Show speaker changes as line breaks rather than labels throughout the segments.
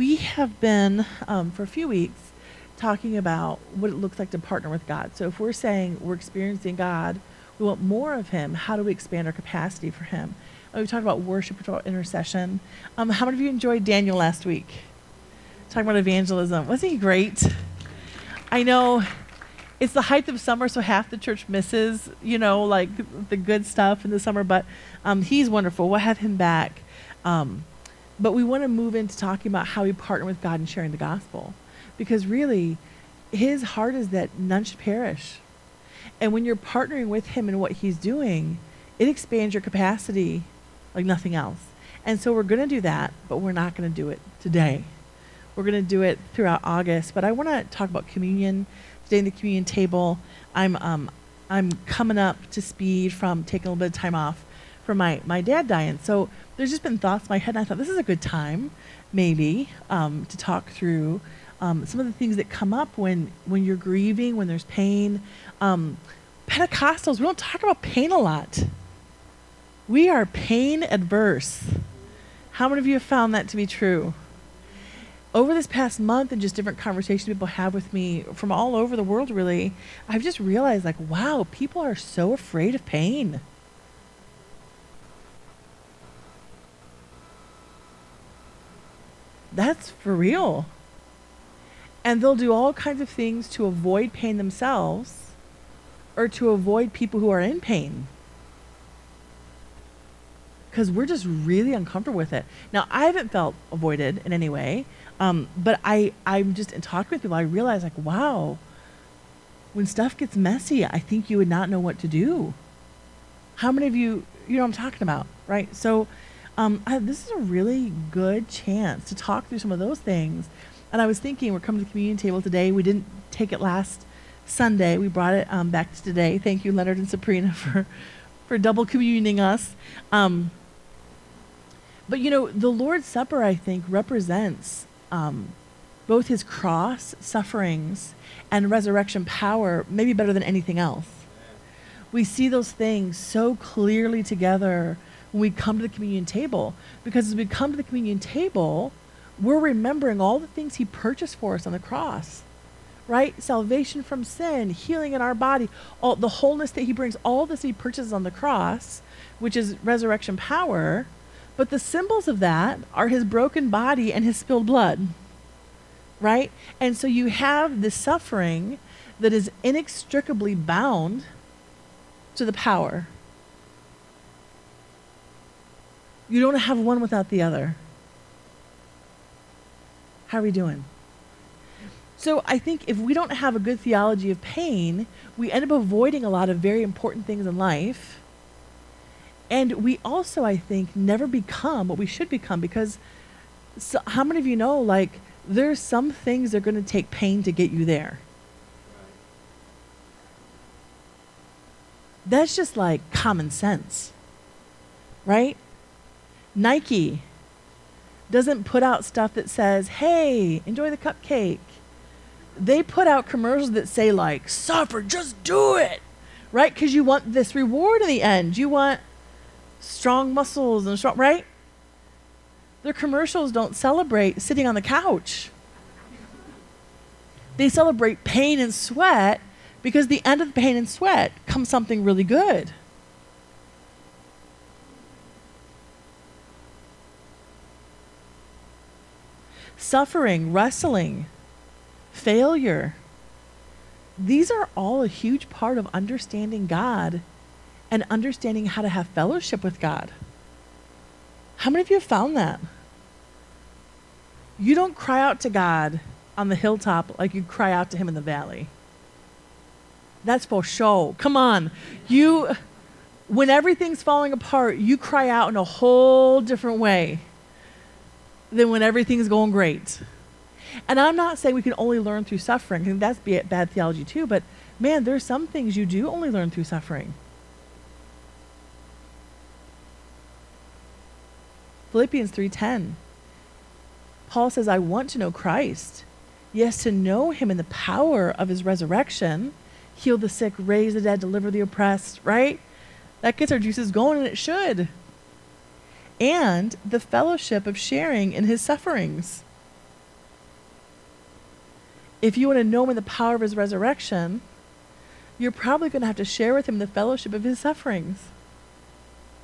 we have been, um, for a few weeks, talking about what it looks like to partner with God. So if we're saying we're experiencing God, we want more of Him, how do we expand our capacity for Him? And we talked about worship, we talked about intercession. Um, how many of you enjoyed Daniel last week? Talking about evangelism. Wasn't he great? I know it's the height of summer, so half the church misses, you know, like the good stuff in the summer. But um, he's wonderful. We'll have him back. Um, but we want to move into talking about how we partner with God and sharing the gospel, because really, his heart is that none should perish. And when you're partnering with him in what he's doing, it expands your capacity like nothing else. And so we're going to do that, but we're not going to do it today. We're going to do it throughout August. But I want to talk about communion today in the communion table. I'm um, I'm coming up to speed from taking a little bit of time off from my my dad dying. So there's just been thoughts in my head, and I thought this is a good time, maybe, um, to talk through um, some of the things that come up when when you're grieving, when there's pain. Um, Pentecostals, we don't talk about pain a lot. We are pain adverse. How many of you have found that to be true? over this past month and just different conversations people have with me from all over the world really i've just realized like wow people are so afraid of pain that's for real and they'll do all kinds of things to avoid pain themselves or to avoid people who are in pain because we're just really uncomfortable with it now i haven't felt avoided in any way um, but I, I'm just in talking with people, I realize like, wow, when stuff gets messy, I think you would not know what to do. How many of you, you know I'm talking about, right? So um, I, this is a really good chance to talk through some of those things. And I was thinking, we're coming to the communion table today. We didn't take it last Sunday. We brought it um, back to today. Thank you, Leonard and Sabrina, for for double communing us. Um, but you know, the Lord's Supper, I think, represents um, both his cross, sufferings, and resurrection power, maybe better than anything else. We see those things so clearly together when we come to the communion table. Because as we come to the communion table, we're remembering all the things he purchased for us on the cross. Right? Salvation from sin, healing in our body, all the wholeness that he brings, all this he purchases on the cross, which is resurrection power but the symbols of that are his broken body and his spilled blood. Right? And so you have the suffering that is inextricably bound to the power. You don't have one without the other. How are we doing? So I think if we don't have a good theology of pain, we end up avoiding a lot of very important things in life and we also, I think, never become what we should become because so how many of you know, like, there's some things that are going to take pain to get you there? That's just like common sense, right? Nike doesn't put out stuff that says, hey, enjoy the cupcake. They put out commercials that say, like, suffer, just do it, right? Because you want this reward in the end. You want strong muscles and strong, right? Their commercials don't celebrate sitting on the couch. They celebrate pain and sweat because the end of the pain and sweat comes something really good. Suffering, wrestling, failure. These are all a huge part of understanding God and understanding how to have fellowship with God. How many of you have found that? You don't cry out to God on the hilltop like you cry out to Him in the valley. That's for show. Come on. You, when everything's falling apart, you cry out in a whole different way than when everything's going great. And I'm not saying we can only learn through suffering, because that's bad theology too, but man, there's some things you do only learn through suffering. Philippians 3:10. Paul says, "I want to know Christ. Yes, to know him in the power of his resurrection, heal the sick, raise the dead, deliver the oppressed," right? That gets our juices going and it should. And the fellowship of sharing in his sufferings. if you want to know him in the power of his resurrection, you're probably going to have to share with him the fellowship of his sufferings.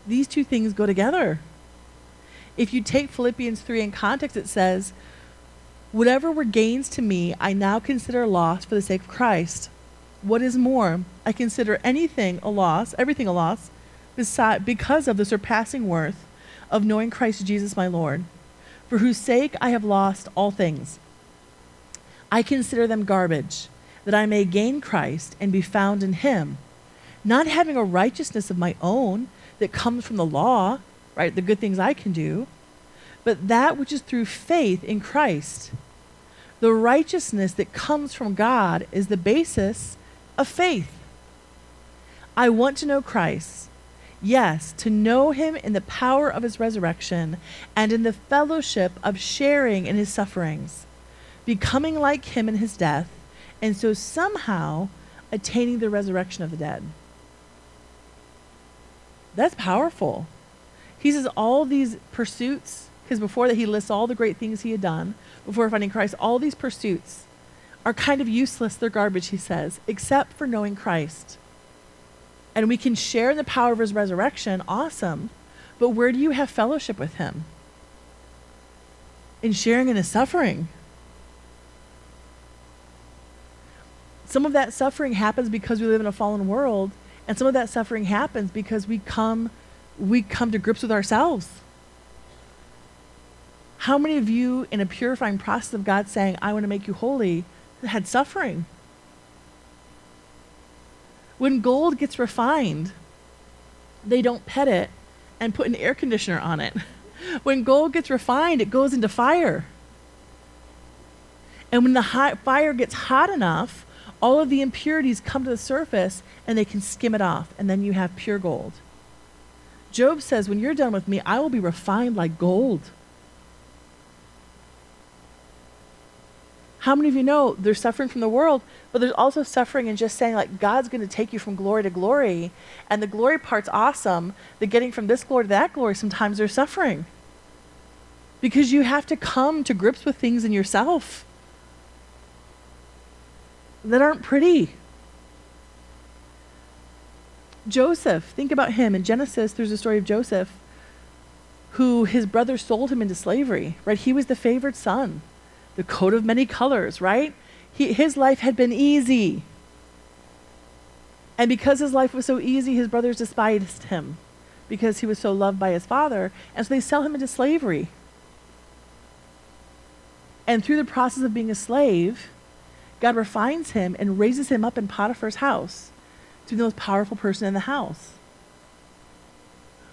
These two things go together. If you take Philippians 3 in context, it says, Whatever were gains to me, I now consider loss for the sake of Christ. What is more, I consider anything a loss, everything a loss, beside, because of the surpassing worth of knowing Christ Jesus my Lord, for whose sake I have lost all things. I consider them garbage, that I may gain Christ and be found in him, not having a righteousness of my own that comes from the law, right, the good things I can do, but that which is through faith in Christ. The righteousness that comes from God is the basis of faith. I want to know Christ. Yes, to know him in the power of his resurrection and in the fellowship of sharing in his sufferings, becoming like him in his death, and so somehow attaining the resurrection of the dead. That's powerful. He says all these pursuits, because before that he lists all the great things he had done before finding Christ, all these pursuits are kind of useless. They're garbage, he says, except for knowing Christ. And we can share in the power of his resurrection, awesome. But where do you have fellowship with him? In sharing in his suffering. Some of that suffering happens because we live in a fallen world, and some of that suffering happens because we come we come to grips with ourselves. How many of you in a purifying process of God saying, I want to make you holy, had suffering. When gold gets refined, they don't pet it and put an air conditioner on it. When gold gets refined, it goes into fire. And when the hot fire gets hot enough, all of the impurities come to the surface and they can skim it off, and then you have pure gold. Job says, When you're done with me, I will be refined like gold. How many of you know there's suffering from the world, but there's also suffering in just saying, like, God's going to take you from glory to glory. And the glory part's awesome. The getting from this glory to that glory, sometimes there's suffering. Because you have to come to grips with things in yourself that aren't pretty. Joseph, think about him. In Genesis, there's a story of Joseph who his brother sold him into slavery, right? He was the favored son the coat of many colors, right? He, his life had been easy. And because his life was so easy, his brothers despised him because he was so loved by his father. And so they sell him into slavery. And through the process of being a slave, God refines him and raises him up in Potiphar's house to be the most powerful person in the house.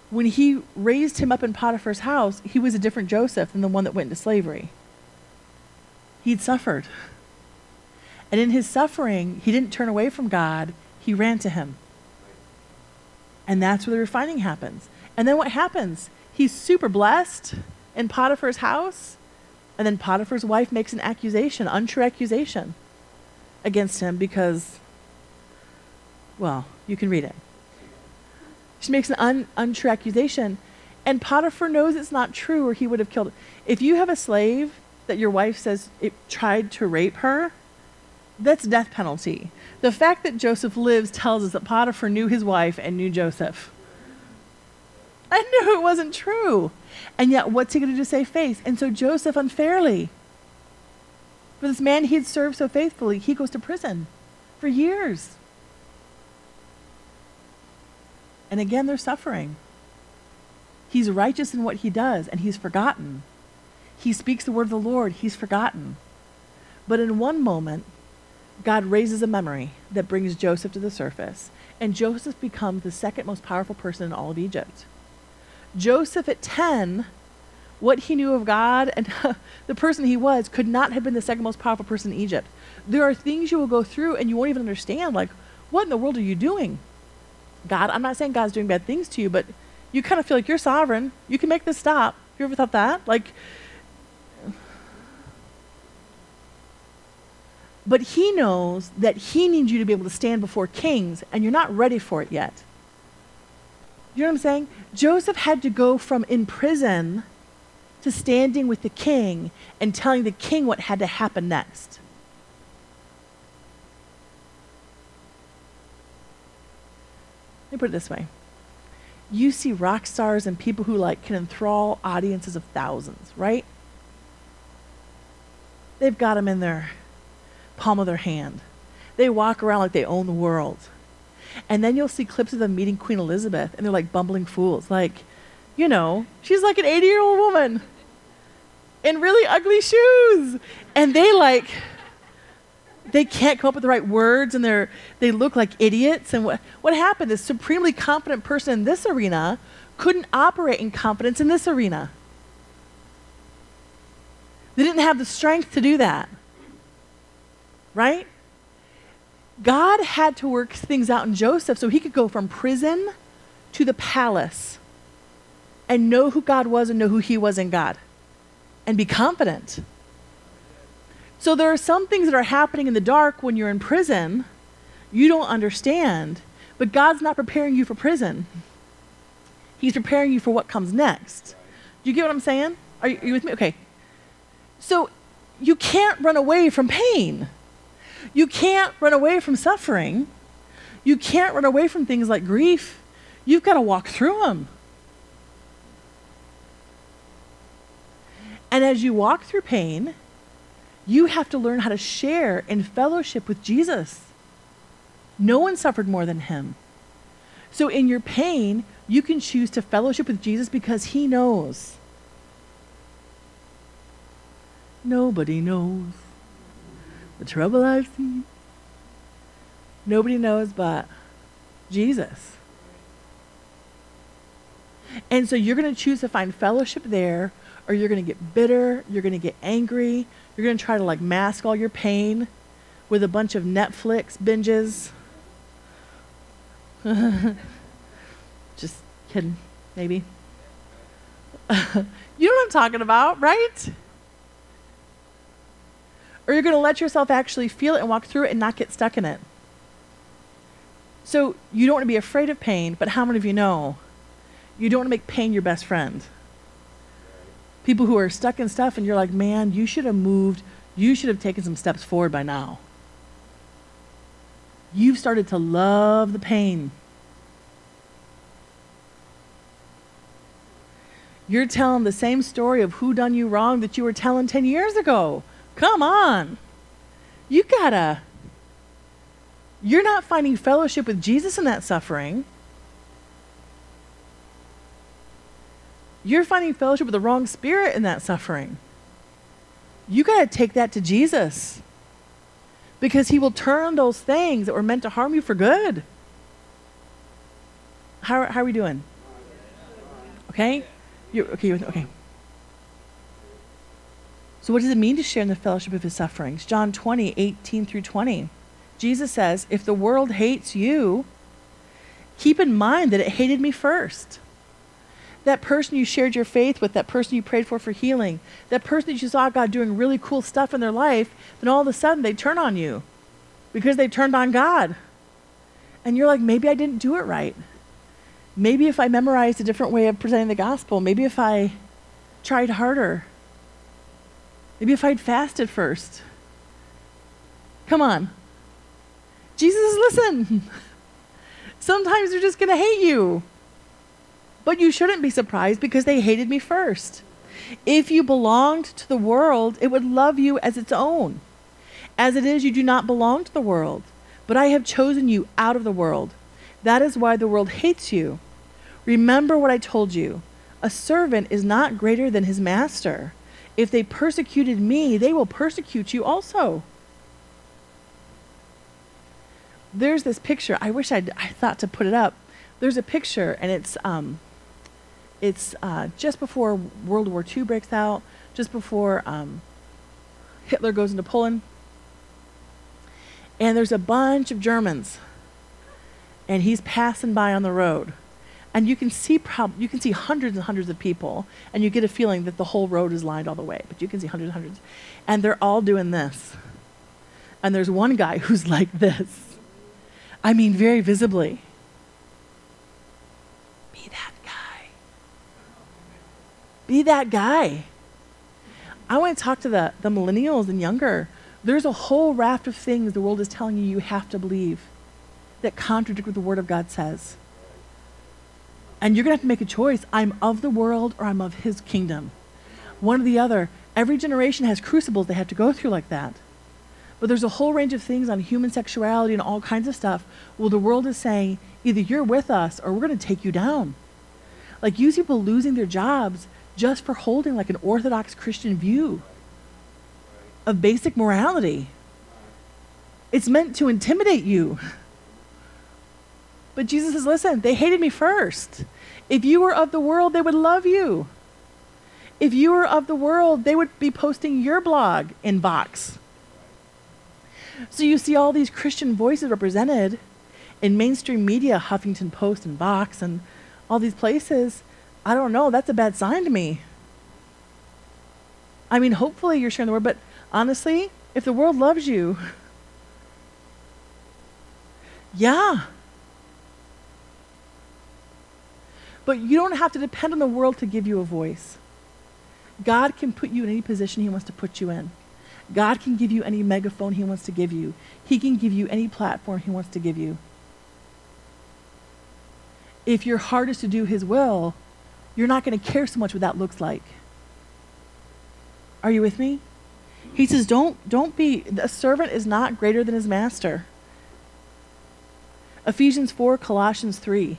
When he raised him up in Potiphar's house, he was a different Joseph than the one that went into slavery. He'd suffered. And in his suffering, he didn't turn away from God, he ran to him. And that's where the refining happens. And then what happens? He's super blessed in Potiphar's house. And then Potiphar's wife makes an accusation, untrue accusation against him because, well, you can read it. She makes an un- untrue accusation, and Potiphar knows it's not true, or he would have killed. It. If you have a slave that your wife says it tried to rape her, that's death penalty. The fact that Joseph lives tells us that Potiphar knew his wife and knew Joseph. I knew it wasn't true. And yet, what's he going to do to save face? And so Joseph unfairly, for this man he had served so faithfully, he goes to prison for years. And again, they're suffering. He's righteous in what he does, and he's forgotten. He speaks the word of the Lord, he's forgotten. But in one moment, God raises a memory that brings Joseph to the surface, and Joseph becomes the second most powerful person in all of Egypt. Joseph at 10, what he knew of God and the person he was could not have been the second most powerful person in Egypt. There are things you will go through and you won't even understand, like, what in the world are you doing? God, I'm not saying God's doing bad things to you, but you kind of feel like you're sovereign. You can make this stop. You ever thought that? Like, But he knows that he needs you to be able to stand before kings, and you're not ready for it yet. You know what I'm saying? Joseph had to go from in prison to standing with the king and telling the king what had to happen next. Let me put it this way you see rock stars and people who like can enthrall audiences of thousands, right? They've got them in their palm of their hand. They walk around like they own the world. And then you'll see clips of them meeting Queen Elizabeth, and they're like bumbling fools. Like, you know, she's like an 80 year old woman in really ugly shoes. And they like, they can't come up with the right words and they're, they look like idiots. And what, what happened? This supremely confident person in this arena couldn't operate in confidence in this arena. They didn't have the strength to do that. Right? God had to work things out in Joseph so he could go from prison to the palace and know who God was and know who he was in God and be confident. So there are some things that are happening in the dark when you're in prison you don't understand, but God's not preparing you for prison. He's preparing you for what comes next. Do you get what I'm saying? Are you, are you with me? Okay. So you can't run away from pain. You can't run away from suffering. You can't run away from things like grief. You've got to walk through them. And as you walk through pain, you have to learn how to share in fellowship with Jesus. No one suffered more than him. So in your pain, you can choose to fellowship with Jesus because he knows. Nobody knows the trouble I've seen. Nobody knows but Jesus. And so you're going to choose to find fellowship there, or you're going to get bitter, you're going to get angry, you're going to try to like mask all your pain with a bunch of Netflix binges. Just kidding, maybe. you know what I'm talking about, right? Or you're going to let yourself actually feel it and walk through it and not get stuck in it. So you don't want to be afraid of pain, but how many of you know you don't want to make pain your best friend? People who are stuck in stuff and you're like, man, you should have moved, you should have taken some steps forward by now. You've started to love the pain. You're telling the same story of who done you wrong that you were telling 10 years ago. Come on. You gotta. You're not finding fellowship with Jesus in that suffering. You're finding fellowship with the wrong spirit in that suffering. You got to take that to Jesus because he will turn those things that were meant to harm you for good. How, how are we doing? Okay? You're, okay, okay. So, what does it mean to share in the fellowship of his sufferings? John 20, 18 through 20. Jesus says, If the world hates you, keep in mind that it hated me first. That person you shared your faith with, that person you prayed for for healing, that person that you saw God doing really cool stuff in their life, then all of a sudden they turn on you because they turned on God. And you're like, maybe I didn't do it right. Maybe if I memorized a different way of presenting the gospel, maybe if I tried harder, Maybe if I'd fasted first. Come on. Jesus, listen. Sometimes they're just going to hate you. But you shouldn't be surprised because they hated me first. If you belonged to the world, it would love you as its own. As it is, you do not belong to the world, but I have chosen you out of the world. That is why the world hates you. Remember what I told you a servant is not greater than his master. If they persecuted me, they will persecute you also. There's this picture. I wish I'd, I thought to put it up. There's a picture, and it's um, it's uh, just before World War II breaks out, just before um, Hitler goes into Poland, and there's a bunch of Germans, and he's passing by on the road, and you can see prob- you can see hundreds and hundreds of people and you get a feeling that the whole road is lined all the way but you can see hundreds and hundreds. And they're all doing this. And there's one guy who's like this. I mean very visibly. Be that guy. Be that guy. I want to talk to the, the millennials and younger. There's a whole raft of things the world is telling you you have to believe that contradict what the word of god says And you're going to have to make a choice. I'm of the world or I'm of his kingdom. One or the other. Every generation has crucibles they have to go through like that. But there's a whole range of things on human sexuality and all kinds of stuff. Well, the world is saying either you're with us or we're going to take you down. Like, you see people losing their jobs just for holding like an Orthodox Christian view of basic morality. It's meant to intimidate you. But Jesus says, listen, they hated me first. If you were of the world, they would love you. If you were of the world, they would be posting your blog in Vox. So you see all these Christian voices represented in mainstream media, Huffington Post and Vox and all these places. I don't know, that's a bad sign to me. I mean, hopefully you're sharing the word, but honestly, if the world loves you, yeah. But you don't have to depend on the world to give you a voice. God can put you in any position He wants to put you in. God can give you any megaphone He wants to give you. He can give you any platform He wants to give you. If your heart is to do His will, you're not going to care so much what that looks like. Are you with me? He says, don't, don't be, a servant is not greater than his master. Ephesians 4, Colossians 3.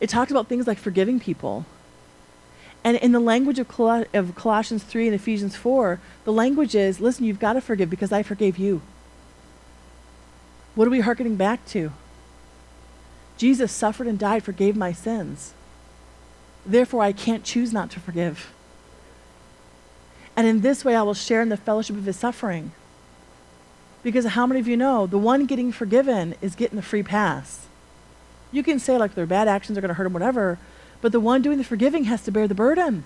It talks about things like forgiving people. And in the language of, Col- of Colossians 3 and Ephesians 4, the language is listen, you've got to forgive because I forgave you. What are we hearkening back to? Jesus suffered and died, forgave my sins. Therefore, I can't choose not to forgive. And in this way, I will share in the fellowship of his suffering. Because how many of you know the one getting forgiven is getting the free pass? You can say, like, their bad actions are going to hurt them, whatever, but the one doing the forgiving has to bear the burden.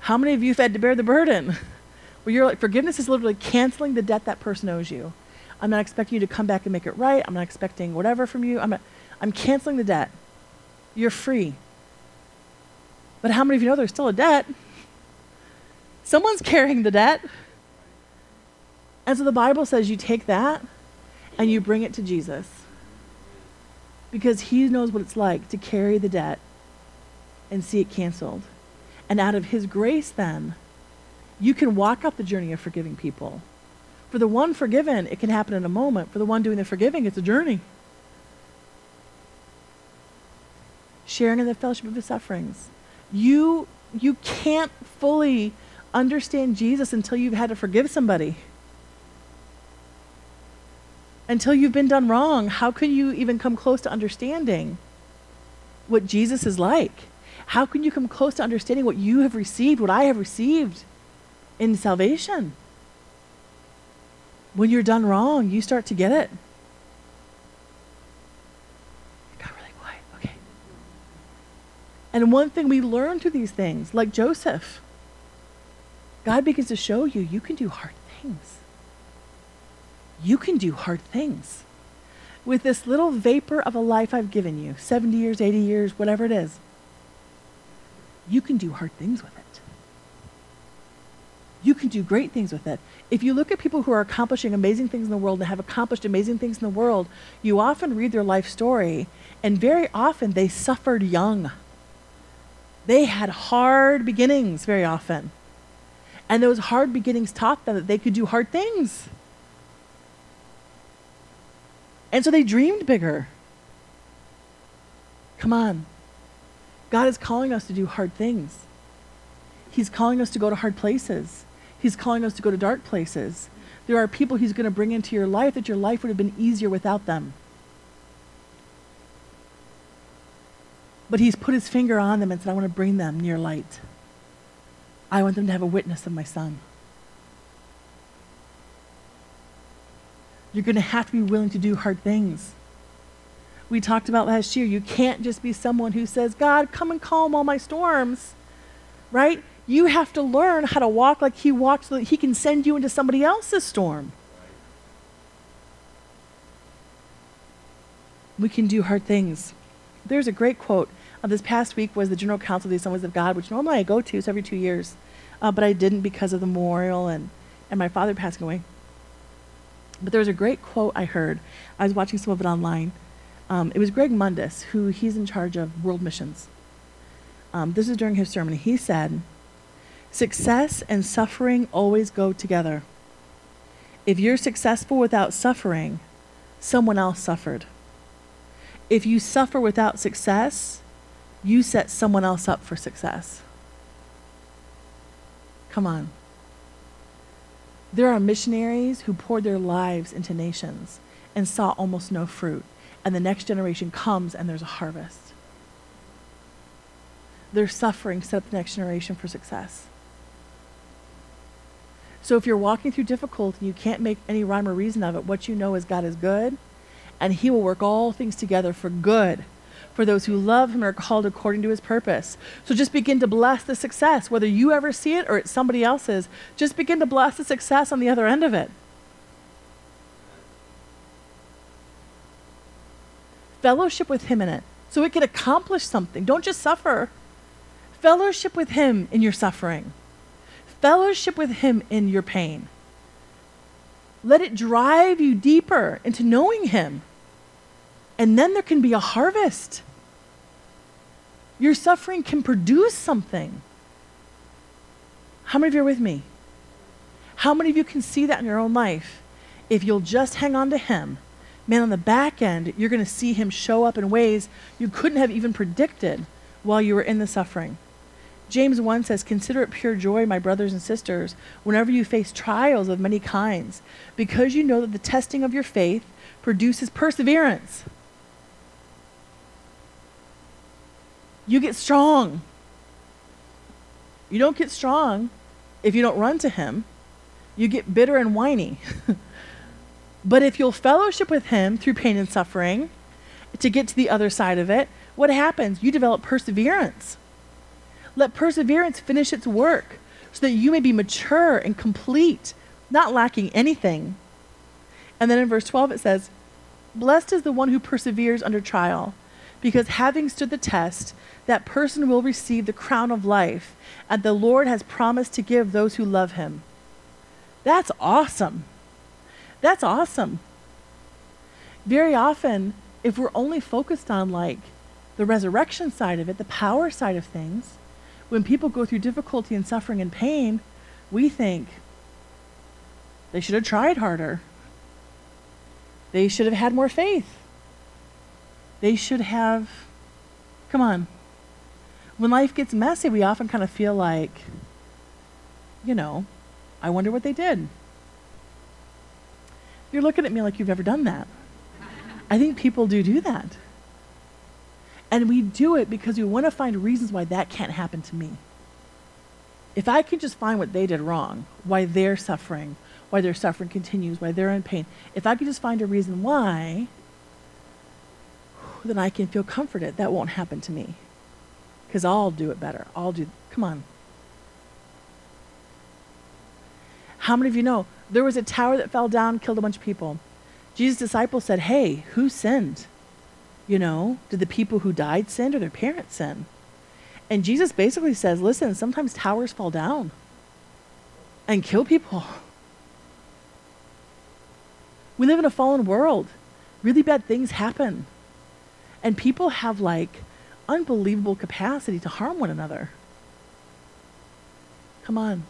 How many of you have had to bear the burden? Where you're like, forgiveness is literally canceling the debt that person owes you. I'm not expecting you to come back and make it right. I'm not expecting whatever from you. I'm, not, I'm canceling the debt. You're free. But how many of you know there's still a debt? Someone's carrying the debt. And so the Bible says you take that and you bring it to Jesus. Because he knows what it's like to carry the debt and see it canceled. And out of his grace, then, you can walk up the journey of forgiving people. For the one forgiven, it can happen in a moment. For the one doing the forgiving, it's a journey. Sharing in the fellowship of his sufferings you you can't fully understand Jesus until you've had to forgive somebody. Until you've been done wrong, how can you even come close to understanding what Jesus is like? How can you come close to understanding what you have received, what I have received in salvation? When you're done wrong, you start to get it. It got really quiet. Okay. And one thing we learn through these things, like Joseph, God begins to show you you can do hard things. You can do hard things. With this little vapor of a life I've given you 70 years, 80 years, whatever it is you can do hard things with it. You can do great things with it. If you look at people who are accomplishing amazing things in the world and have accomplished amazing things in the world, you often read their life story, and very often they suffered young. They had hard beginnings very often. And those hard beginnings taught them that they could do hard things. And so they dreamed bigger. Come on. God is calling us to do hard things. He's calling us to go to hard places. He's calling us to go to dark places. There are people He's going to bring into your life that your life would have been easier without them. But he's put his finger on them and said, I want to bring them near light. I want them to have a witness of my son. You're going to have to be willing to do hard things. We talked about last year, you can't just be someone who says, God, come and calm all my storms, right? You have to learn how to walk like he walked so that he can send you into somebody else's storm. We can do hard things. There's a great quote. Uh, this past week was the General Council of the Assemblies of God, which normally I go to so every two years, uh, but I didn't because of the memorial and, and my father passing away. But there was a great quote I heard. I was watching some of it online. Um, it was Greg Mundis, who he's in charge of world missions. Um, this is during his sermon. He said, Success and suffering always go together. If you're successful without suffering, someone else suffered. If you suffer without success, you set someone else up for success. Come on. There are missionaries who poured their lives into nations and saw almost no fruit, and the next generation comes and there's a harvest. Their suffering set up the next generation for success. So if you're walking through difficulty and you can't make any rhyme or reason of it, what you know is God is good, and He will work all things together for good for those who love Him are called according to His purpose. So just begin to bless the success, whether you ever see it or it's somebody else's. Just begin to bless the success on the other end of it. Fellowship with Him in it so it can accomplish something. Don't just suffer. Fellowship with Him in your suffering, fellowship with Him in your pain. Let it drive you deeper into knowing Him. And then there can be a harvest. Your suffering can produce something. How many of you are with me? How many of you can see that in your own life? If you'll just hang on to Him, man, on the back end, you're going to see Him show up in ways you couldn't have even predicted while you were in the suffering. James 1 says, Consider it pure joy, my brothers and sisters, whenever you face trials of many kinds, because you know that the testing of your faith produces perseverance. You get strong. You don't get strong if you don't run to Him. You get bitter and whiny. but if you'll fellowship with Him through pain and suffering to get to the other side of it, what happens? You develop perseverance. Let perseverance finish its work so that you may be mature and complete, not lacking anything. And then in verse 12 it says, Blessed is the one who perseveres under trial, because having stood the test, that person will receive the crown of life, and the Lord has promised to give those who love him. That's awesome. That's awesome. Very often, if we're only focused on like the resurrection side of it, the power side of things, when people go through difficulty and suffering and pain, we think they should have tried harder. They should have had more faith. They should have, come on. When life gets messy, we often kind of feel like, you know, I wonder what they did. You're looking at me like you've ever done that. I think people do do that. And we do it because we want to find reasons why that can't happen to me. If I can just find what they did wrong, why they're suffering, why their suffering continues, why they're in pain, if I can just find a reason why, then I can feel comforted. That won't happen to me. Because I'll do it better. I'll do, come on. How many of you know there was a tower that fell down, killed a bunch of people? Jesus' disciples said, Hey, who sinned? You know, did the people who died sin or their parents sin? And Jesus basically says, listen, sometimes towers fall down and kill people. We live in a fallen world. Really bad things happen. And people have like unbelievable capacity to harm one another. Come on.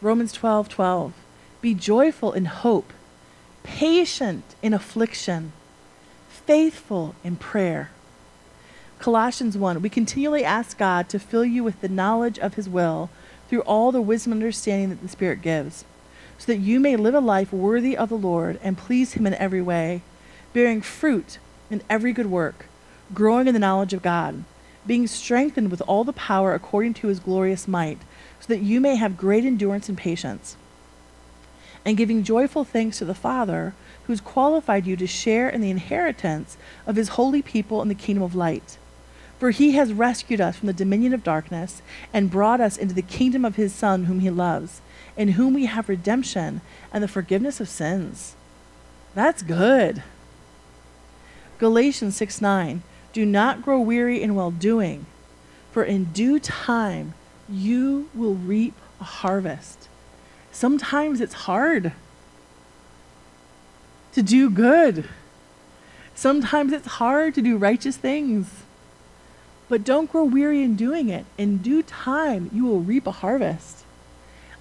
Romans 12 12. Be joyful in hope, patient in affliction faithful in prayer. Colossians 1 We continually ask God to fill you with the knowledge of his will through all the wisdom and understanding that the Spirit gives, so that you may live a life worthy of the Lord and please him in every way, bearing fruit in every good work, growing in the knowledge of God, being strengthened with all the power according to his glorious might, so that you may have great endurance and patience, and giving joyful thanks to the Father who has qualified you to share in the inheritance of his holy people in the kingdom of light. For he has rescued us from the dominion of darkness and brought us into the kingdom of his Son, whom he loves, in whom we have redemption and the forgiveness of sins. That's good. Galatians 6 9. Do not grow weary in well doing, for in due time you will reap a harvest. Sometimes it's hard to do good. Sometimes it's hard to do righteous things. But don't grow weary in doing it. In due time, you will reap a harvest.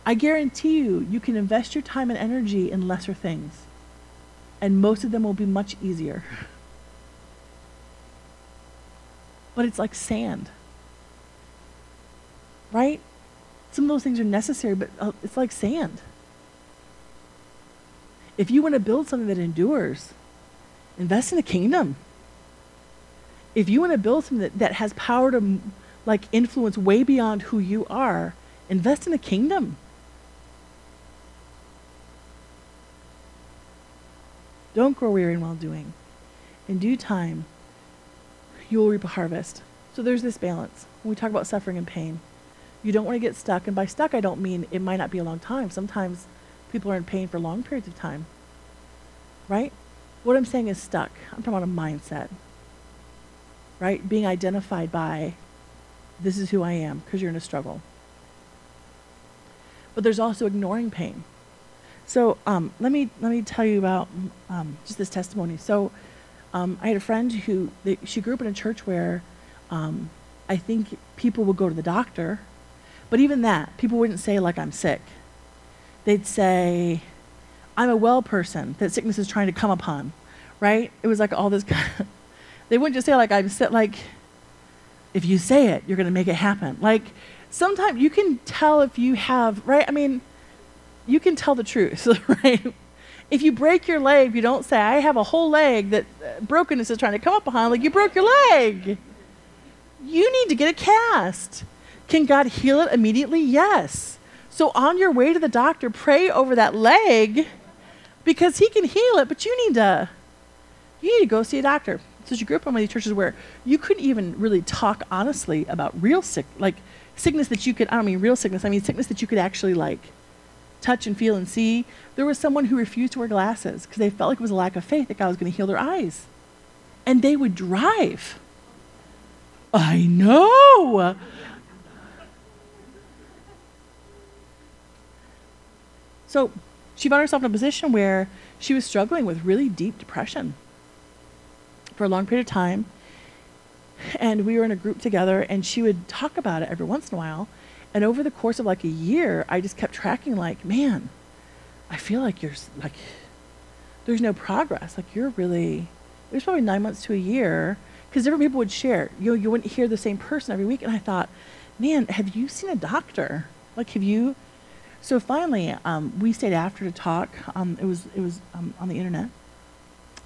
I guarantee you, you can invest your time and energy in lesser things, and most of them will be much easier. But it's like sand, right? Some of those things are necessary, but uh, it's like sand. If you want to build something that endures, invest in the kingdom. If you want to build something that, that has power to like influence way beyond who you are, invest in the kingdom. Don't grow weary in well doing. In due time, you will reap a harvest. So there's this balance. When we talk about suffering and pain, you don't want to get stuck. And by stuck, I don't mean it might not be a long time. Sometimes people are in pain for long periods of time. Right? What I'm saying is stuck. I'm talking about a mindset. Right? Being identified by this is who I am because you're in a struggle. But there's also ignoring pain. So um, let me let me tell you about um, just this testimony. So um, I had a friend who she grew up in a church where um, I think people would go to the doctor, but even that people wouldn't say like I'm sick. They'd say I'm a well person that sickness is trying to come upon, right? It was like all this. Kind of, they wouldn't just say like I'm sick. Like if you say it, you're going to make it happen. Like sometimes you can tell if you have right. I mean you can tell the truth, right? If you break your leg, you don't say, I have a whole leg that uh, brokenness is trying to come up behind, like you broke your leg. You need to get a cast. Can God heal it immediately? Yes. So on your way to the doctor, pray over that leg because he can heal it, but you need to you need to go see a doctor. So you grew up in one of these churches where you couldn't even really talk honestly about real sick like sickness that you could I don't mean real sickness, I mean sickness that you could actually like touch and feel and see. There was someone who refused to wear glasses because they felt like it was a lack of faith that God was going to heal their eyes. And they would drive. I know. So she found herself in a position where she was struggling with really deep depression for a long period of time. And we were in a group together, and she would talk about it every once in a while. And over the course of like a year, I just kept tracking, like, man, I feel like you're like, there's no progress. Like, you're really, it was probably nine months to a year because different people would share. You know, you wouldn't hear the same person every week. And I thought, man, have you seen a doctor? Like, have you? So finally, um, we stayed after to talk. Um, it was it was um, on the internet,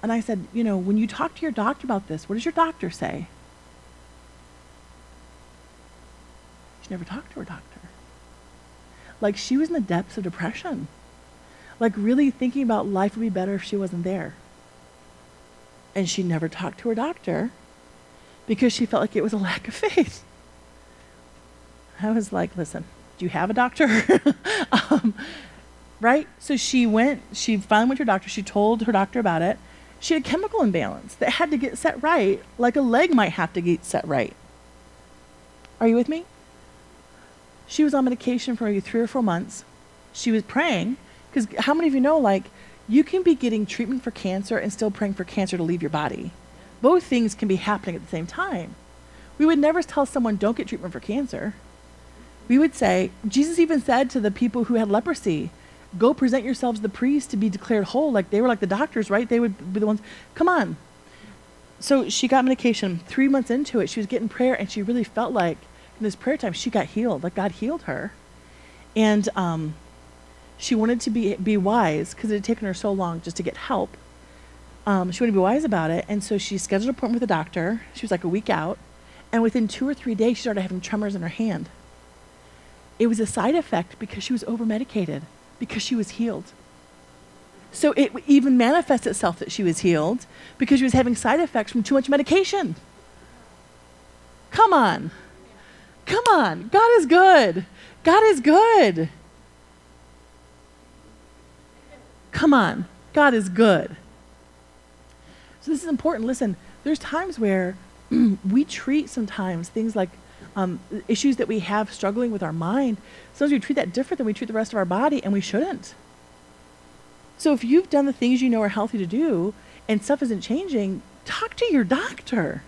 and I said, you know, when you talk to your doctor about this, what does your doctor say? Never talked to her doctor. Like she was in the depths of depression. Like really thinking about life would be better if she wasn't there. And she never talked to her doctor because she felt like it was a lack of faith. I was like, listen, do you have a doctor? um, right? So she went, she finally went to her doctor. She told her doctor about it. She had a chemical imbalance that had to get set right, like a leg might have to get set right. Are you with me? She was on medication for maybe three or four months. She was praying, because how many of you know, like, you can be getting treatment for cancer and still praying for cancer to leave your body? Both things can be happening at the same time. We would never tell someone, don't get treatment for cancer. We would say, Jesus even said to the people who had leprosy, go present yourselves to the priest to be declared whole. Like they were like the doctors, right? They would be the ones, come on. So she got medication. Three months into it, she was getting prayer, and she really felt like this prayer time, she got healed. Like God healed her, and um, she wanted to be be wise because it had taken her so long just to get help. Um, she wanted to be wise about it, and so she scheduled an appointment with a doctor. She was like a week out, and within two or three days, she started having tremors in her hand. It was a side effect because she was over medicated because she was healed. So it even manifests itself that she was healed because she was having side effects from too much medication. Come on. Come on. God is good. God is good. Come on. God is good. So this is important. Listen, there's times where we treat sometimes things like um, issues that we have struggling with our mind. Sometimes we treat that different than we treat the rest of our body, and we shouldn't. So if you've done the things you know are healthy to do and stuff isn't changing, talk to your doctor.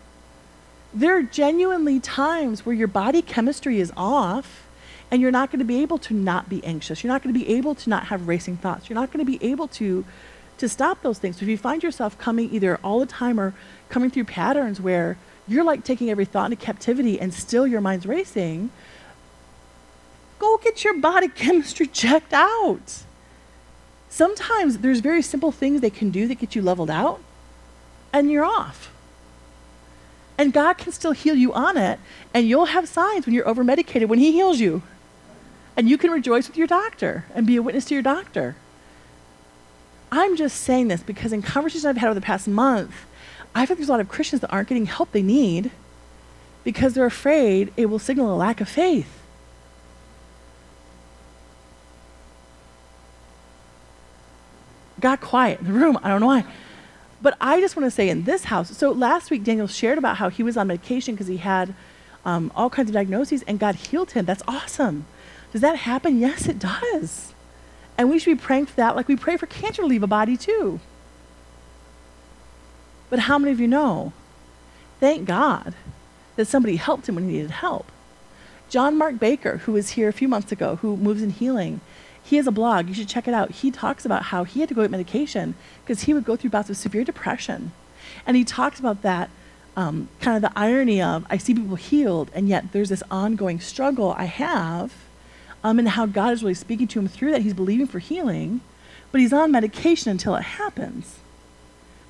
There are genuinely times where your body chemistry is off and you're not going to be able to not be anxious. You're not going to be able to not have racing thoughts. You're not going to be able to to stop those things. So if you find yourself coming either all the time or coming through patterns where you're like taking every thought into captivity and still your mind's racing, go get your body chemistry checked out. Sometimes there's very simple things they can do that get you leveled out, and you're off. And God can still heal you on it, and you'll have signs when you're over medicated when He heals you. And you can rejoice with your doctor and be a witness to your doctor. I'm just saying this because in conversations I've had over the past month, I think there's a lot of Christians that aren't getting help they need because they're afraid it will signal a lack of faith. Got quiet in the room. I don't know why. But I just want to say in this house, so last week Daniel shared about how he was on medication because he had um, all kinds of diagnoses and God healed him. That's awesome. Does that happen? Yes, it does. And we should be praying for that like we pray for cancer to leave a body too. But how many of you know? Thank God that somebody helped him when he needed help. John Mark Baker, who was here a few months ago, who moves in healing, he has a blog. You should check it out. He talks about how he had to go get medication because he would go through bouts of severe depression. And he talks about that um, kind of the irony of I see people healed, and yet there's this ongoing struggle I have, um, and how God is really speaking to him through that. He's believing for healing, but he's on medication until it happens.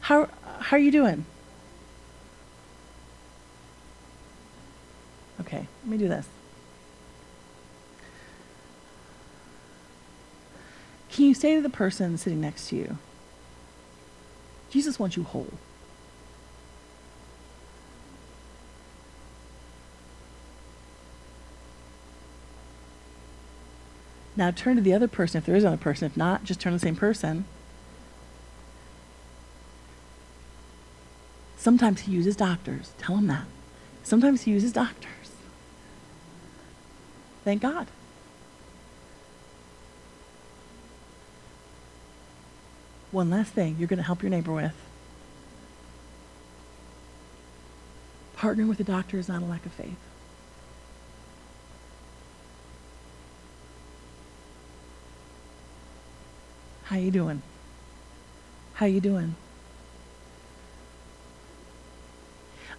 How, how are you doing? Okay, let me do this. Can you say to the person sitting next to you, Jesus wants you whole? Now turn to the other person if there is another person. If not, just turn to the same person. Sometimes he uses doctors. Tell him that. Sometimes he uses doctors. Thank God. One last thing you're going to help your neighbor with. Partnering with a doctor is not a lack of faith. How you doing? How you doing?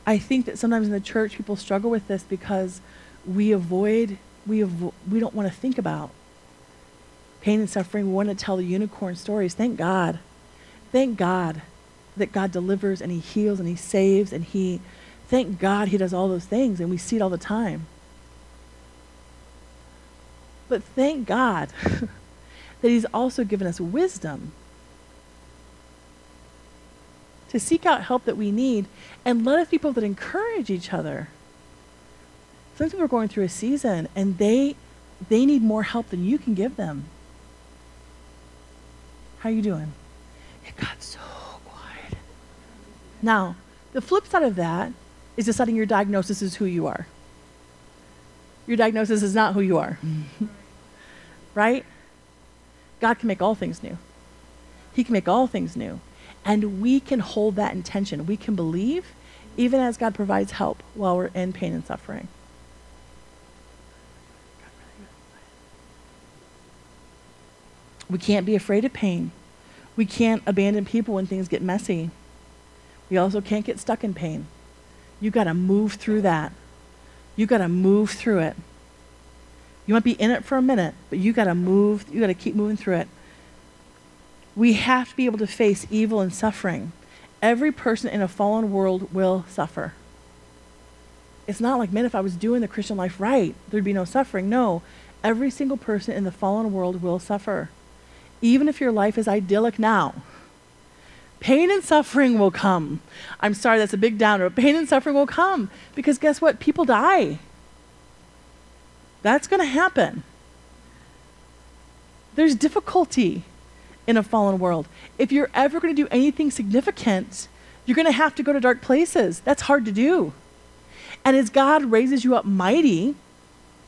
I think that sometimes in the church people struggle with this because we avoid, we, avo- we don't want to think about pain and suffering. We want to tell the unicorn stories. Thank God. Thank God that God delivers and He heals and He saves and He, thank God He does all those things and we see it all the time. But thank God that He's also given us wisdom to seek out help that we need, and let us be people that encourage each other. Some people are going through a season and they they need more help than you can give them. How you doing? It got so quiet. Now, the flip side of that is deciding your diagnosis is who you are. Your diagnosis is not who you are. right? God can make all things new. He can make all things new. And we can hold that intention. We can believe even as God provides help while we're in pain and suffering. We can't be afraid of pain. We can't abandon people when things get messy. We also can't get stuck in pain. You've got to move through that. You've got to move through it. You might be in it for a minute, but you got to move, you got to keep moving through it. We have to be able to face evil and suffering. Every person in a fallen world will suffer. It's not like, man, if I was doing the Christian life right, there'd be no suffering. No, every single person in the fallen world will suffer. Even if your life is idyllic now, pain and suffering will come. I'm sorry, that's a big downer. Pain and suffering will come because guess what? People die. That's going to happen. There's difficulty in a fallen world. If you're ever going to do anything significant, you're going to have to go to dark places. That's hard to do. And as God raises you up mighty,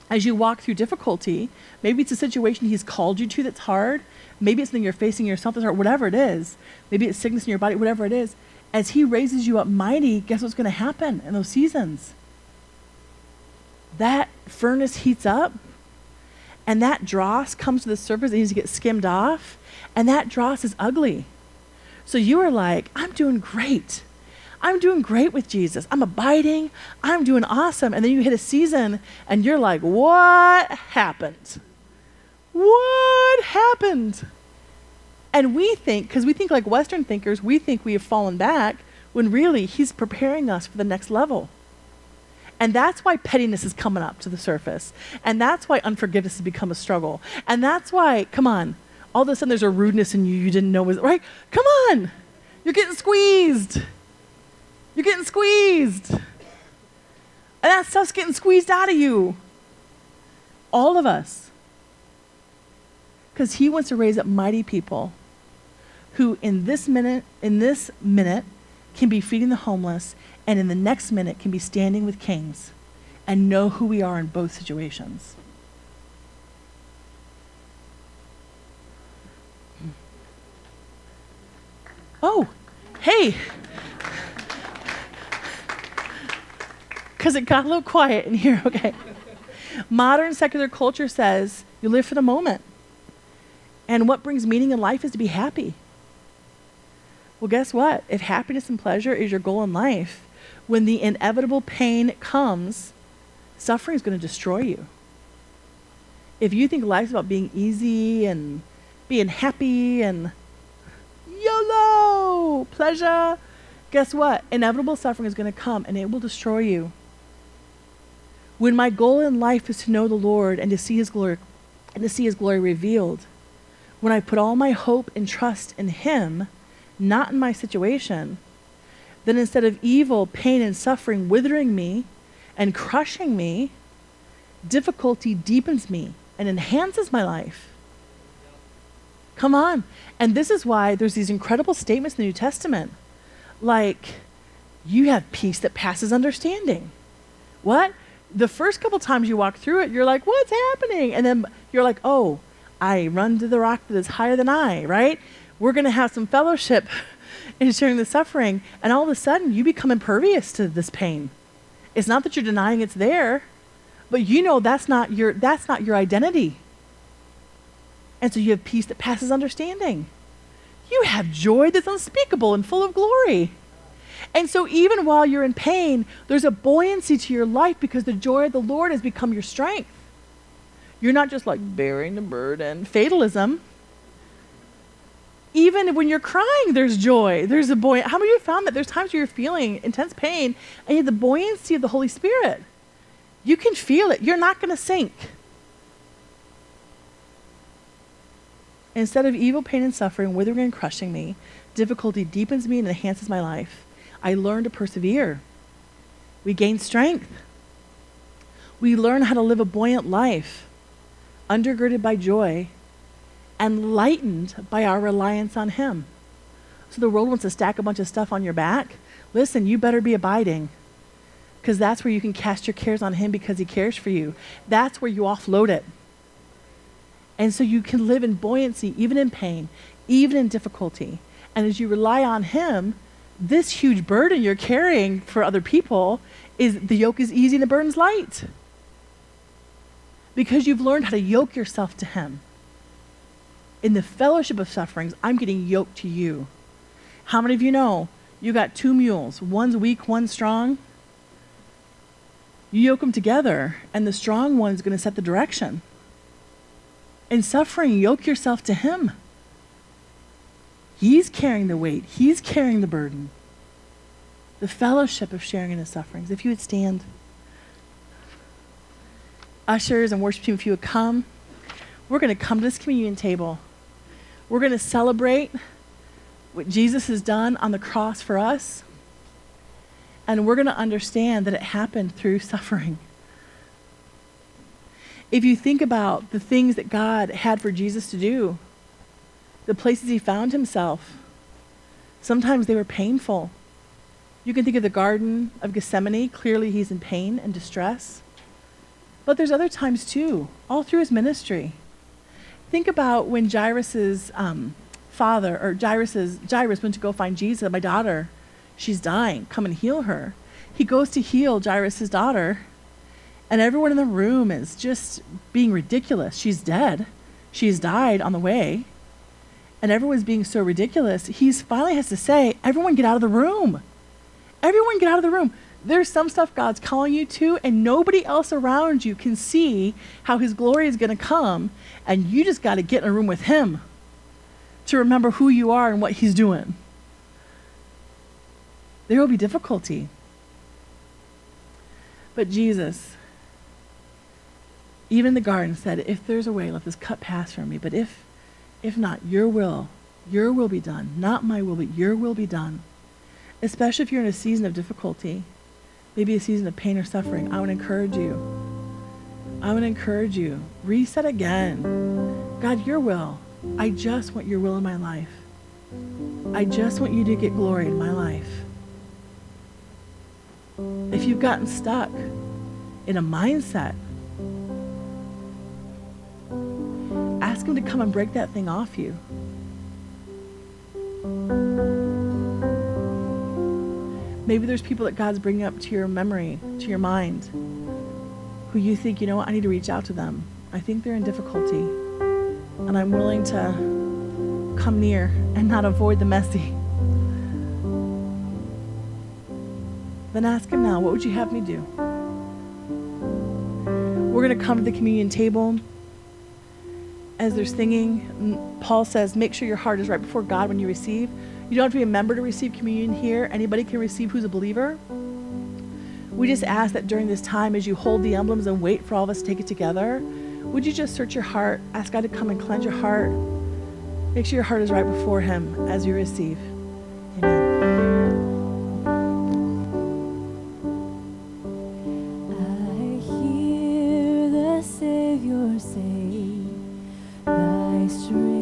as you walk through difficulty, maybe it's a situation He's called you to that's hard. Maybe it's something you're facing yourself or whatever it is. Maybe it's sickness in your body, whatever it is. as He raises you up mighty, guess what's going to happen in those seasons? That furnace heats up, and that dross comes to the surface and needs to get skimmed off, and that dross is ugly. So you are like, I'm doing great. I'm doing great with Jesus. I'm abiding. I'm doing awesome. And then you hit a season and you're like, what happened? What happened? And we think, because we think like Western thinkers, we think we have fallen back when really he's preparing us for the next level. And that's why pettiness is coming up to the surface. And that's why unforgiveness has become a struggle. And that's why, come on, all of a sudden there's a rudeness in you you didn't know was, right? Come on, you're getting squeezed. You're getting squeezed. And that stuff's getting squeezed out of you. All of us. Because he wants to raise up mighty people who in this minute, in this minute, can be feeding the homeless, and in the next minute can be standing with kings and know who we are in both situations. Oh, hey. Because it got a little quiet in here, okay. Modern secular culture says you live for the moment. And what brings meaning in life is to be happy. Well, guess what? If happiness and pleasure is your goal in life, when the inevitable pain comes, suffering is going to destroy you. If you think life's about being easy and being happy and YOLO, pleasure, guess what? Inevitable suffering is going to come and it will destroy you. When my goal in life is to know the Lord and to see his glory and to see his glory revealed, when I put all my hope and trust in him, not in my situation, then instead of evil, pain, and suffering withering me and crushing me, difficulty deepens me and enhances my life. Come on. And this is why there's these incredible statements in the New Testament. Like, you have peace that passes understanding. What? The first couple times you walk through it, you're like, what's happening? And then you're like, oh, I run to the rock that is higher than I, right? We're going to have some fellowship in sharing the suffering. And all of a sudden, you become impervious to this pain. It's not that you're denying it's there, but you know that's not your, that's not your identity. And so you have peace that passes understanding. You have joy that's unspeakable and full of glory. And so, even while you're in pain, there's a buoyancy to your life because the joy of the Lord has become your strength. You're not just like bearing the burden, fatalism. Even when you're crying, there's joy. There's a buoy. How many of you found that there's times where you're feeling intense pain and you have the buoyancy of the Holy Spirit? You can feel it. You're not going to sink. Instead of evil, pain, and suffering withering and crushing me, difficulty deepens me and enhances my life. I learn to persevere. We gain strength. We learn how to live a buoyant life, undergirded by joy and lightened by our reliance on Him. So the world wants to stack a bunch of stuff on your back. Listen, you better be abiding because that's where you can cast your cares on Him because He cares for you. That's where you offload it. And so you can live in buoyancy, even in pain, even in difficulty. And as you rely on Him, this huge burden you're carrying for other people is the yoke is easy and the burden's light. Because you've learned how to yoke yourself to Him. In the fellowship of sufferings, I'm getting yoked to you. How many of you know you got two mules? One's weak, one's strong. You yoke them together, and the strong one's going to set the direction. In suffering, yoke yourself to Him. He's carrying the weight, He's carrying the burden. The fellowship of sharing in His sufferings. If you would stand, ushers and worship team, if you would come, we're going to come to this communion table. We're going to celebrate what Jesus has done on the cross for us. And we're going to understand that it happened through suffering. If you think about the things that God had for Jesus to do, the places he found himself, sometimes they were painful. You can think of the Garden of Gethsemane. Clearly, he's in pain and distress. But there's other times too, all through his ministry. Think about when Jairus's um, father, or Jairus's, Jairus went to go find Jesus, my daughter, She's dying. Come and heal her. He goes to heal Jairus' daughter, and everyone in the room is just being ridiculous. She's dead. She's died on the way. And everyone's being so ridiculous. He finally has to say, Everyone get out of the room. Everyone get out of the room. There's some stuff God's calling you to, and nobody else around you can see how His glory is going to come, and you just got to get in a room with Him to remember who you are and what He's doing. There will be difficulty. But Jesus, even the garden said, If there's a way, let this cup pass from me. But if, if not, your will, your will be done. Not my will, but your will be done. Especially if you're in a season of difficulty, maybe a season of pain or suffering, I would encourage you. I would encourage you. Reset again. God, your will. I just want your will in my life. I just want you to get glory in my life. If you've gotten stuck in a mindset, ask Him to come and break that thing off you. Maybe there's people that God's bringing up to your memory, to your mind, who you think, you know what, I need to reach out to them. I think they're in difficulty, and I'm willing to come near and not avoid the messy. Then ask Him now, what would you have me do? We're going to come to the communion table. As they're singing, Paul says, make sure your heart is right before God when you receive. You don't have to be a member to receive communion here. Anybody can receive who's a believer. We just ask that during this time, as you hold the emblems and wait for all of us to take it together, would you just search your heart, ask God to come and cleanse your heart, make sure your heart is right before Him as you receive.
from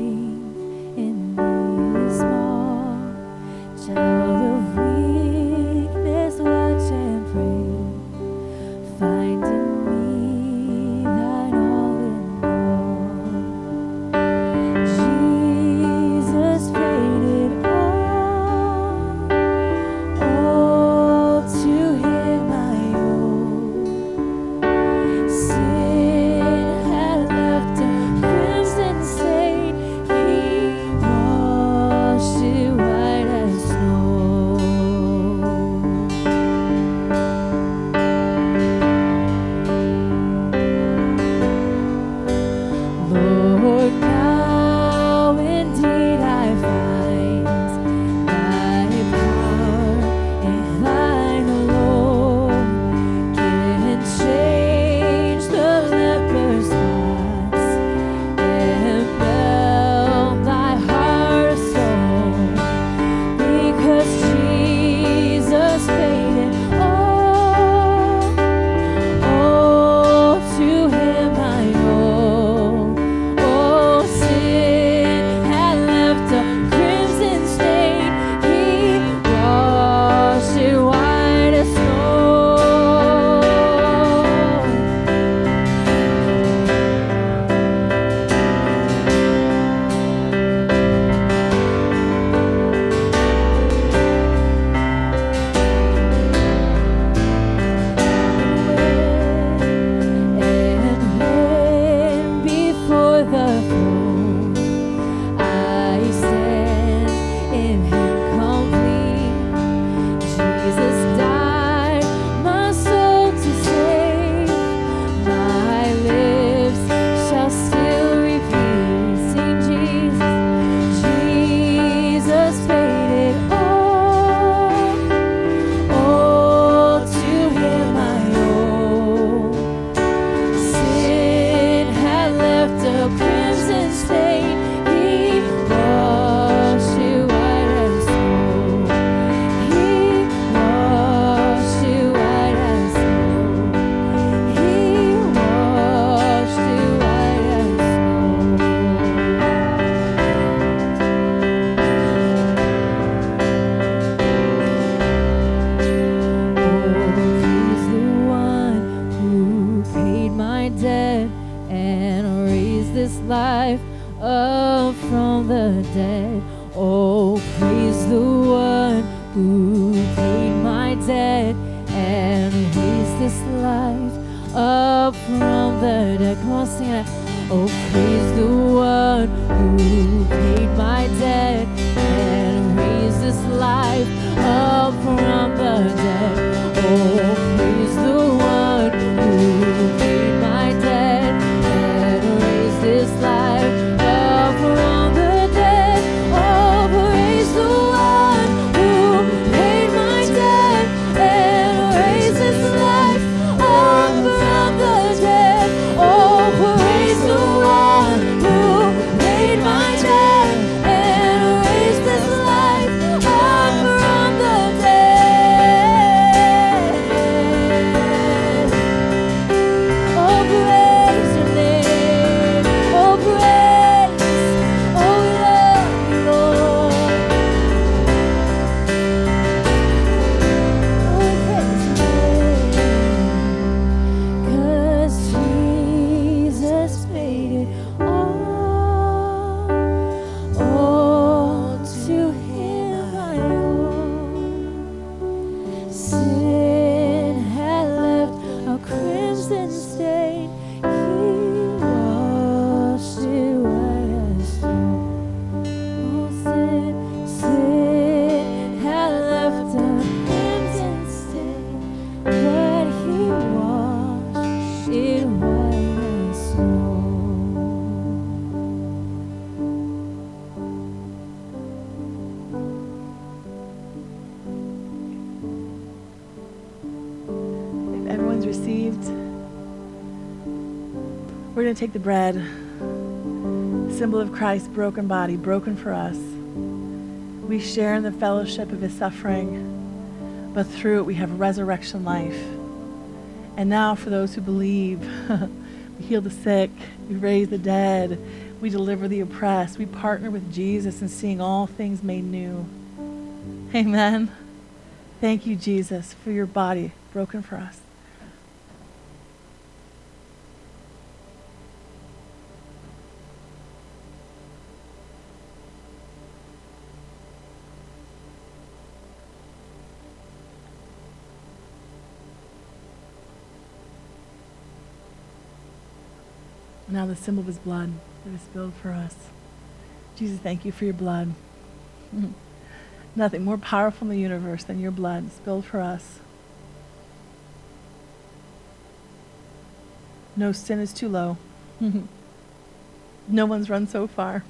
going to take the bread, symbol of Christ's broken body, broken for us. We share in the fellowship of his suffering, but through it we have resurrection life. And now, for those who believe, we heal the sick, we raise the dead, we deliver the oppressed, we partner with Jesus in seeing all things made new. Amen. Thank you, Jesus, for your body broken for us. Now the symbol of his blood that was spilled for us. Jesus, thank you for your blood. Nothing more powerful in the universe than your blood spilled for us. No sin is too low. no one's run so far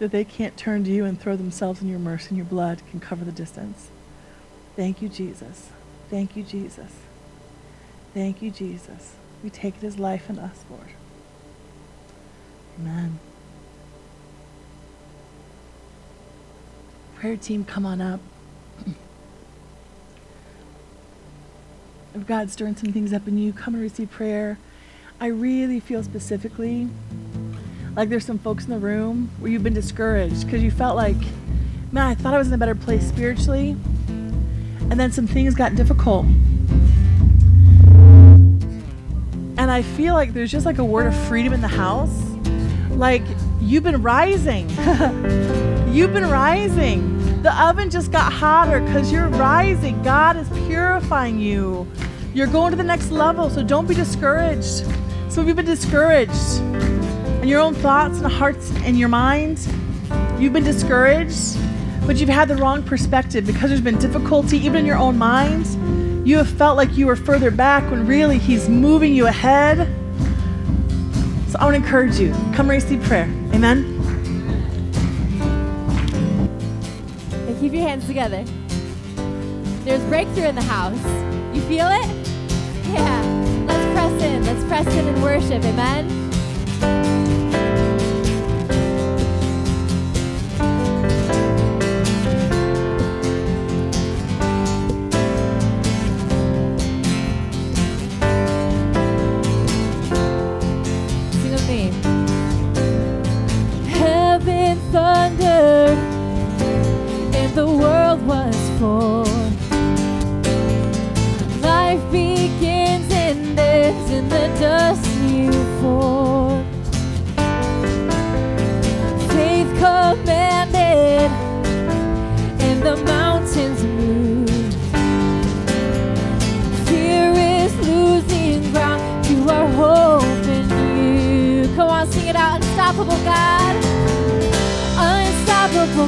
that they can't turn to you and throw themselves in your mercy, and your blood can cover the distance. Thank you, Jesus. Thank you, Jesus. Thank you, Jesus. We take it as life in us, Lord. Amen. Prayer team, come on up. if God's stirring some things up in you, come and receive prayer. I really feel specifically like there's some folks in the room where you've been discouraged because you felt like, man, I thought I was in a better place spiritually. And then some things got difficult. And I feel like there's just like a word of freedom in the house. Like you've been rising. you've been rising. The oven just got hotter because you're rising. God is purifying you. You're going to the next level, so don't be discouraged. So of you have been discouraged in your own thoughts and hearts and your mind. You've been discouraged, but you've had the wrong perspective because there's been difficulty even in your own mind. You have felt like you were further back when really He's moving you ahead. So I want to encourage you come receive prayer. Amen.
And keep your hands together. There's breakthrough in the house. You feel it? Yeah. Let's press in. Let's press in and worship. Amen.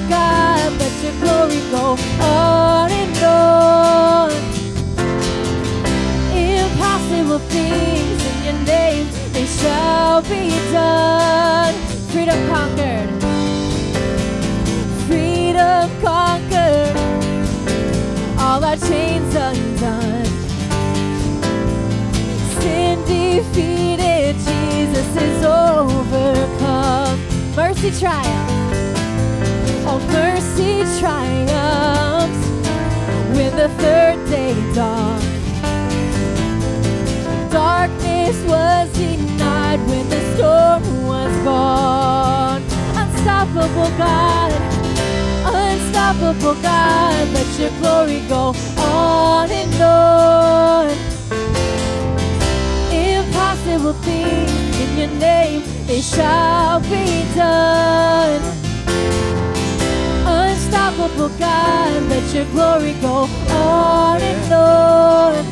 God, let your glory go on and on. Impossible things in your name, they shall be done. Freedom conquered. Freedom conquered. All our chains undone. Sin defeated, Jesus is overcome. Mercy triumphs. Mercy triumphs when the third day dawned. Darkness was denied when the storm was gone. Unstoppable God, unstoppable God, let your glory go on and on. Impossible things in your name, they shall be done. Unstoppable God, let your glory go on and on.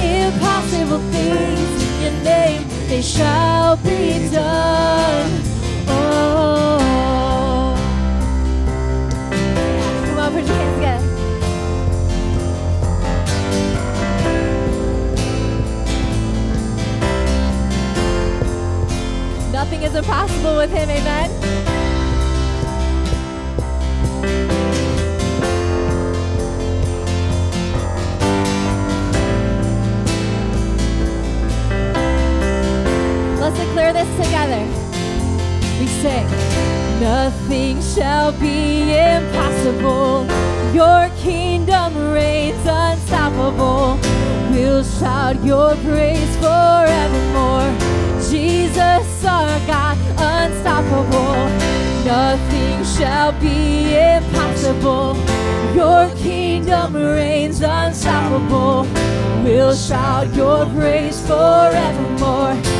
Impossible things in your name, they shall be done. Oh. Come on, put your hands together. Nothing is impossible with him, amen. Let's declare this together. We sing, Nothing shall be impossible. Your kingdom reigns unstoppable. We'll shout your praise forevermore. Jesus, our God, unstoppable. Nothing shall be impossible. Your kingdom reigns unstoppable. We'll shout your praise forevermore.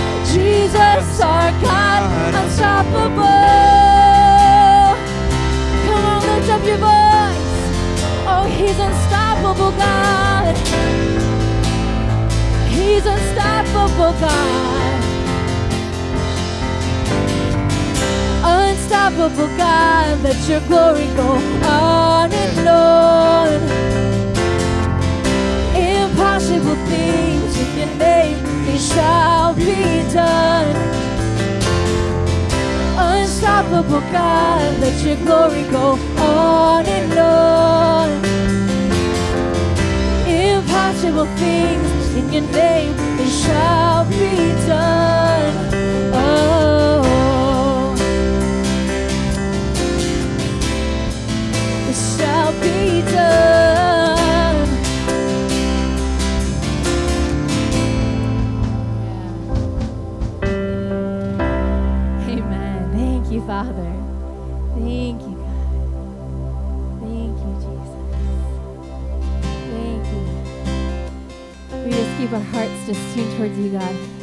Jesus, our God, unstoppable. Come on, lift up your voice. Oh, He's unstoppable, God. He's unstoppable, God. Unstoppable, God. Let your glory go on and on. Impossible things in your name, they shall be done. Unstoppable God, let your glory go on and on. Impossible things in your name, they shall be done. Oh, it shall be done. Father. Thank you, God. Thank you, Jesus. Thank you. We just keep our hearts just tuned towards you, God.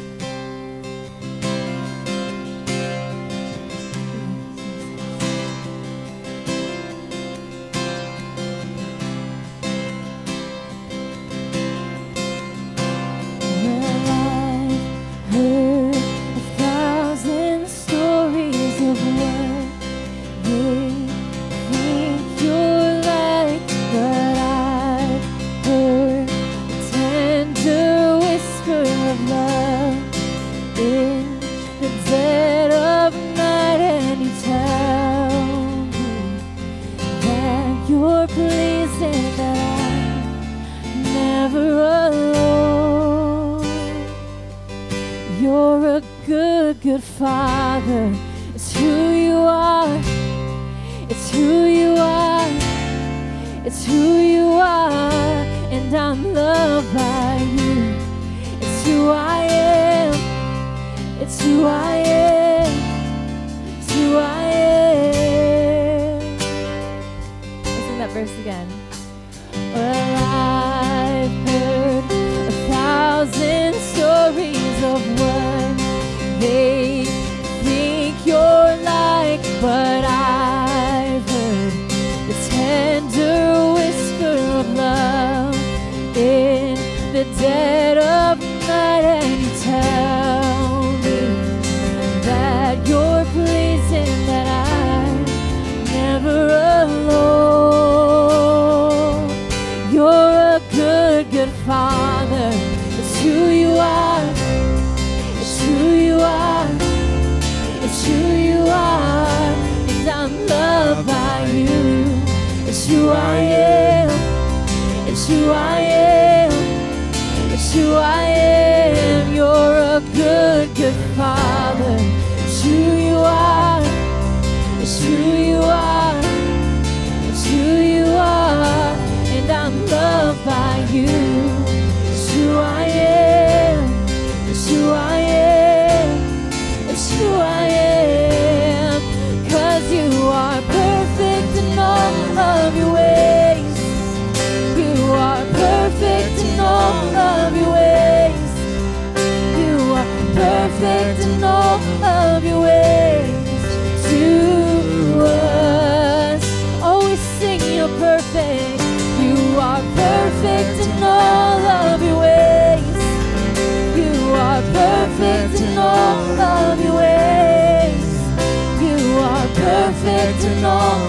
you. 서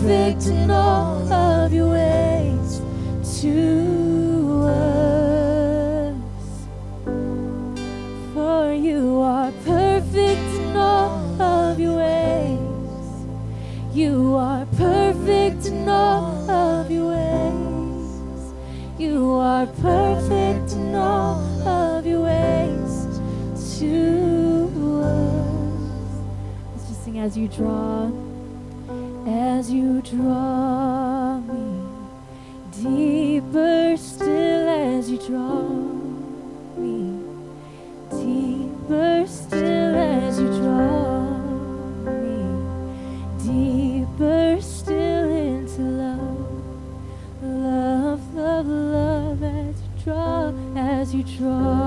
perfect in all of your ways to us. For you are perfect in all of your ways. You are perfect in all of your ways. You are perfect in all of your ways to us. Let's just sing as you draw you draw me deeper still as you draw me deeper still as you draw me deeper still into love love love love as you draw as you draw.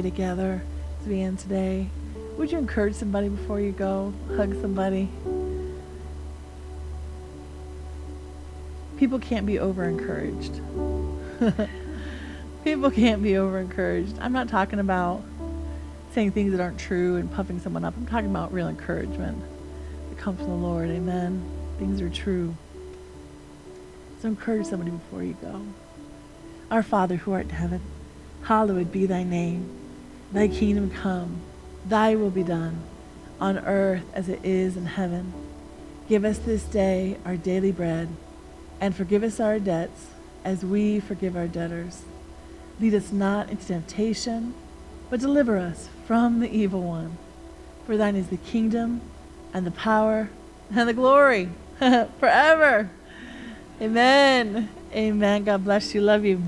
Pray together as we end today. Would you encourage somebody before you go? Hug somebody. People can't be over encouraged. People can't be over encouraged. I'm not talking about saying things that aren't true and puffing someone up. I'm talking about real encouragement that comes from the Lord. Amen. Things are true. So encourage somebody before you go. Our Father who art in heaven, hallowed be thy name. Thy kingdom come, thy will be done, on earth as it is in heaven. Give us this day our daily bread, and forgive us our debts as we forgive our debtors. Lead us not into temptation, but deliver us from the evil one. For thine is the kingdom, and the power, and the glory forever. Amen. Amen. God bless you. Love you.